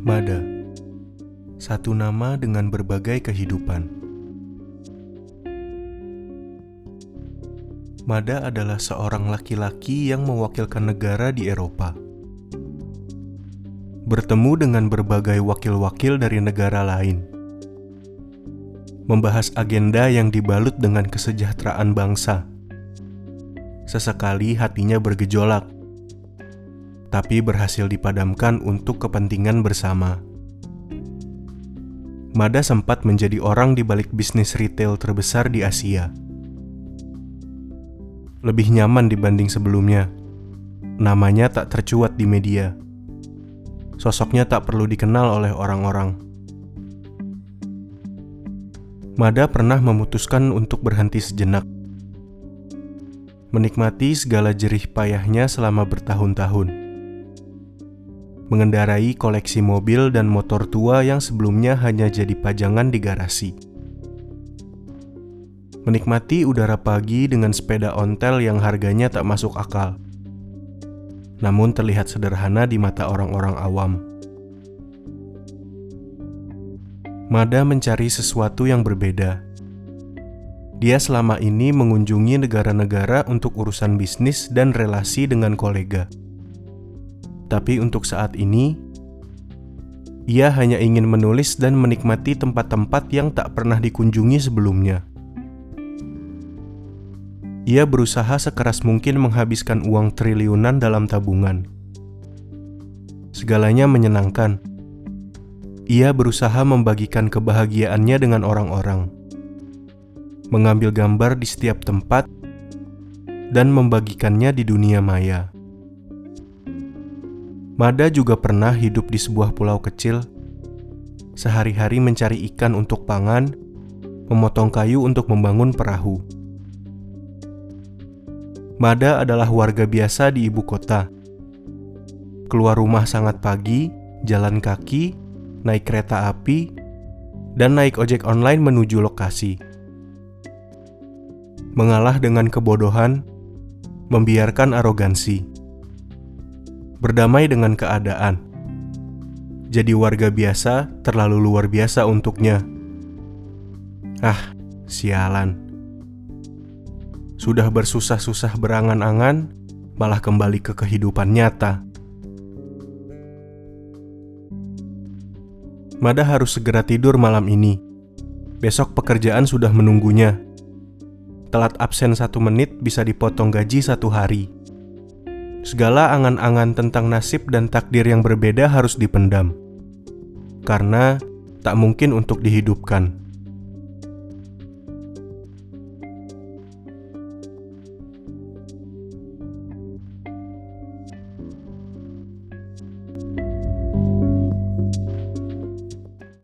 Mada. Satu nama dengan berbagai kehidupan. Mada adalah seorang laki-laki yang mewakilkan negara di Eropa. Bertemu dengan berbagai wakil-wakil dari negara lain. Membahas agenda yang dibalut dengan kesejahteraan bangsa. Sesekali hatinya bergejolak tapi berhasil dipadamkan untuk kepentingan bersama. Mada sempat menjadi orang di balik bisnis retail terbesar di Asia. Lebih nyaman dibanding sebelumnya. Namanya tak tercuat di media. Sosoknya tak perlu dikenal oleh orang-orang. Mada pernah memutuskan untuk berhenti sejenak. Menikmati segala jerih payahnya selama bertahun-tahun mengendarai koleksi mobil dan motor tua yang sebelumnya hanya jadi pajangan di garasi. Menikmati udara pagi dengan sepeda ontel yang harganya tak masuk akal, namun terlihat sederhana di mata orang-orang awam. Mada mencari sesuatu yang berbeda. Dia selama ini mengunjungi negara-negara untuk urusan bisnis dan relasi dengan kolega. Tapi untuk saat ini, ia hanya ingin menulis dan menikmati tempat-tempat yang tak pernah dikunjungi sebelumnya. Ia berusaha sekeras mungkin menghabiskan uang triliunan dalam tabungan. Segalanya menyenangkan. Ia berusaha membagikan kebahagiaannya dengan orang-orang, mengambil gambar di setiap tempat, dan membagikannya di dunia maya. Mada juga pernah hidup di sebuah pulau kecil, sehari-hari mencari ikan untuk pangan, memotong kayu untuk membangun perahu. Mada adalah warga biasa di ibu kota. Keluar rumah sangat pagi, jalan kaki, naik kereta api, dan naik ojek online menuju lokasi. Mengalah dengan kebodohan, membiarkan arogansi berdamai dengan keadaan. Jadi warga biasa terlalu luar biasa untuknya. Ah, sialan. Sudah bersusah-susah berangan-angan, malah kembali ke kehidupan nyata. Mada harus segera tidur malam ini. Besok pekerjaan sudah menunggunya. Telat absen satu menit bisa dipotong gaji satu hari. Segala angan-angan tentang nasib dan takdir yang berbeda harus dipendam, karena tak mungkin untuk dihidupkan.